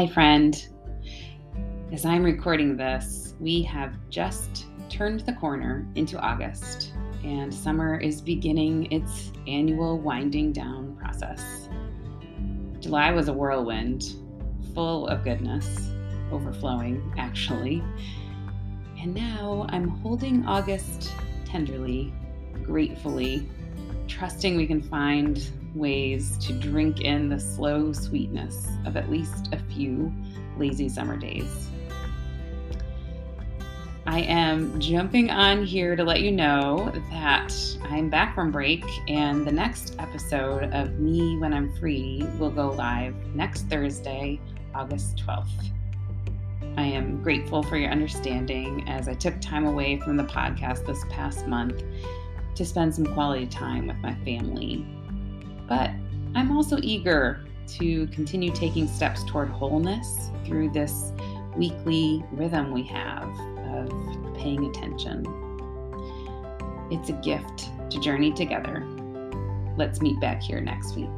Hi, friend. As I'm recording this, we have just turned the corner into August, and summer is beginning its annual winding down process. July was a whirlwind, full of goodness, overflowing, actually. And now I'm holding August tenderly, gratefully, trusting we can find ways to drink in the slow sweetness of at least a few lazy summer days. I am jumping on here to let you know that I'm back from break, and the next episode of Me When I'm Free will go live next Thursday, August 12th. I am grateful for your understanding as I took time away from the podcast this past month to spend some quality time with my family. But I'm also eager to continue taking steps toward wholeness through this weekly rhythm we have of paying attention. It's a gift to journey together. Let's meet back here next week.